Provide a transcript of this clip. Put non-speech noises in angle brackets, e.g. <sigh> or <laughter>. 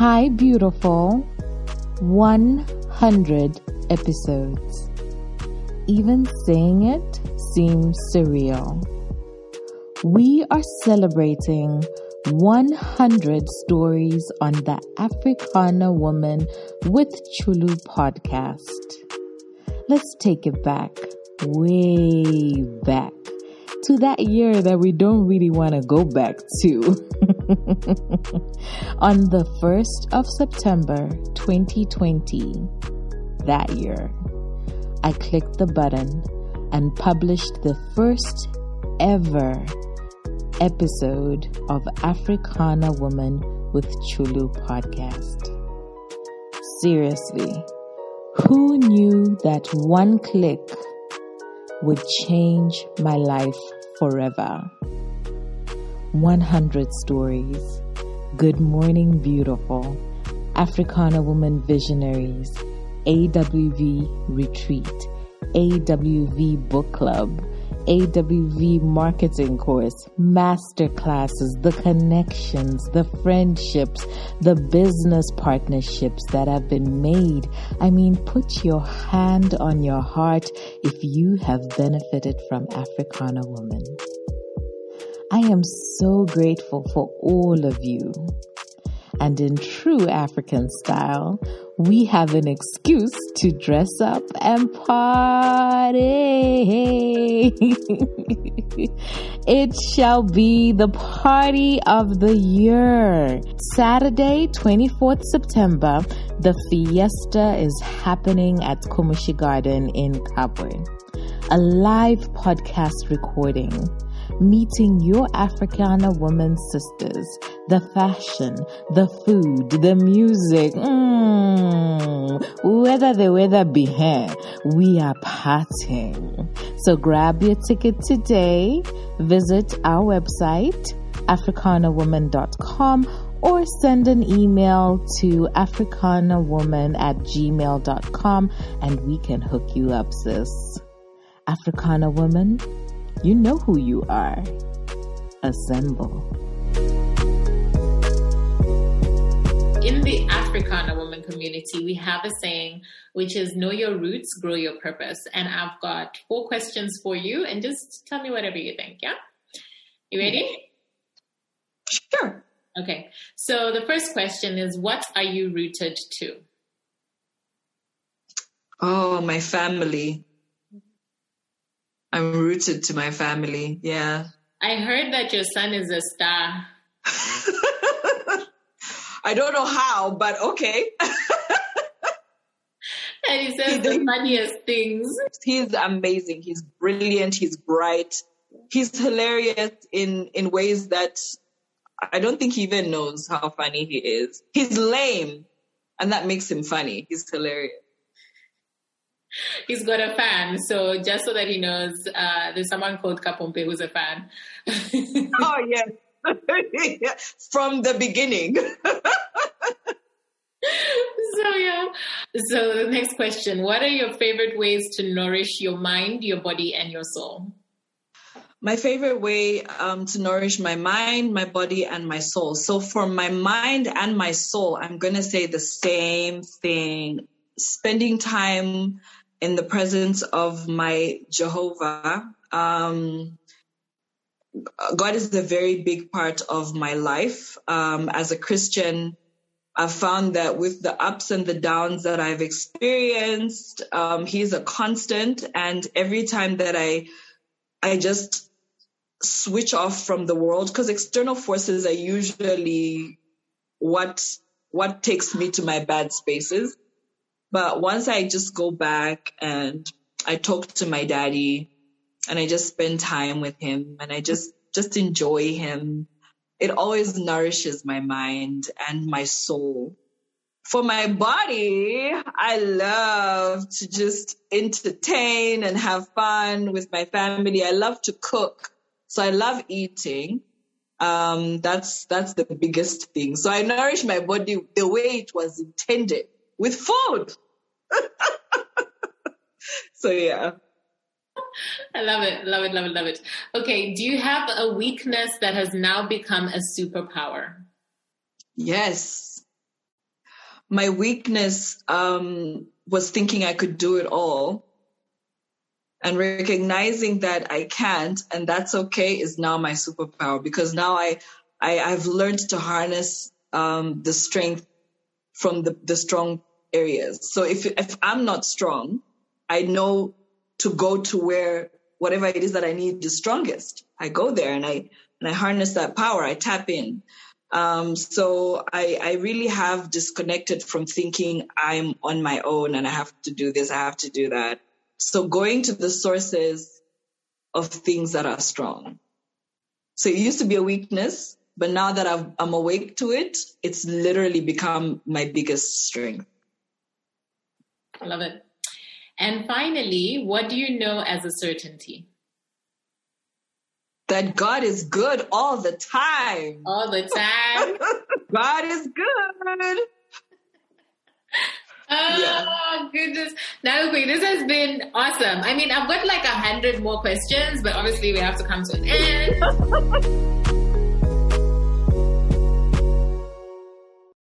Hi, beautiful. 100 episodes. Even saying it seems surreal. We are celebrating 100 stories on the Africana Woman with Chulu podcast. Let's take it back, way back to that year that we don't really want to go back to. <laughs> <laughs> On the 1st of September 2020, that year, I clicked the button and published the first ever episode of Africana Woman with Chulu podcast. Seriously, who knew that one click would change my life forever. 100 stories. Good morning, beautiful. Africana Woman Visionaries. AWV Retreat. AWV Book Club. AWV marketing course, master classes, the connections, the friendships, the business partnerships that have been made. I mean, put your hand on your heart if you have benefited from Africana Woman. I am so grateful for all of you. And in true African style, we have an excuse to dress up and party. <laughs> it shall be the party of the year. Saturday, 24th September, the fiesta is happening at Komushi Garden in Kabwe. A live podcast recording meeting your Africana woman sisters, the fashion, the food, the music, mm, whether the weather be here, we are partying. So grab your ticket today, visit our website, africanawoman.com or send an email to africanawoman at gmail.com and we can hook you up, sis. Africana Woman, you know who you are. Assemble. In the Africana woman community, we have a saying which is know your roots, grow your purpose. And I've got four questions for you, and just tell me whatever you think, yeah? You ready? Sure. Okay. So the first question is what are you rooted to? Oh, my family. I'm rooted to my family. Yeah. I heard that your son is a star. <laughs> I don't know how, but okay. <laughs> and he says he, the funniest things. He's amazing. He's brilliant. He's bright. He's hilarious in, in ways that I don't think he even knows how funny he is. He's lame, and that makes him funny. He's hilarious <laughs> he's got a fan. So just so that he knows, uh, there's someone called Kapompe who's a fan. <laughs> oh yes, <laughs> from the beginning. so yeah. So the next question: What are your favorite ways to nourish your mind, your body, and your soul? My favorite way um, to nourish my mind, my body, and my soul. So for my mind and my soul, I'm going to say the same thing. Spending time in the presence of my Jehovah. Um, God is a very big part of my life. Um, as a Christian, I've found that with the ups and the downs that I've experienced, um, He's a constant. And every time that I, I just switch off from the world, because external forces are usually what what takes me to my bad spaces. But once I just go back and I talk to my daddy and I just spend time with him and I just, just enjoy him, it always nourishes my mind and my soul. For my body, I love to just entertain and have fun with my family. I love to cook. So I love eating. Um, that's, that's the biggest thing. So I nourish my body the way it was intended with food. <laughs> so yeah. I love it, love it, love it, love it. Okay, do you have a weakness that has now become a superpower? Yes. my weakness um, was thinking I could do it all. And recognizing that I can't and that's okay is now my superpower because now I, I I've learned to harness um, the strength from the, the strong areas. So if if I'm not strong, I know to go to where whatever it is that I need the strongest. I go there and I and I harness that power. I tap in. Um, so I, I really have disconnected from thinking I'm on my own and I have to do this, I have to do that. So going to the sources of things that are strong. So it used to be a weakness, but now that i am awake to it, it's literally become my biggest strength. I love it. And finally, what do you know as a certainty? that God is good all the time. All the time. <laughs> God is good. <laughs> Oh yeah. goodness. Now, okay, this has been awesome. I mean, I've got like a hundred more questions, but obviously we have to come to an end. <laughs>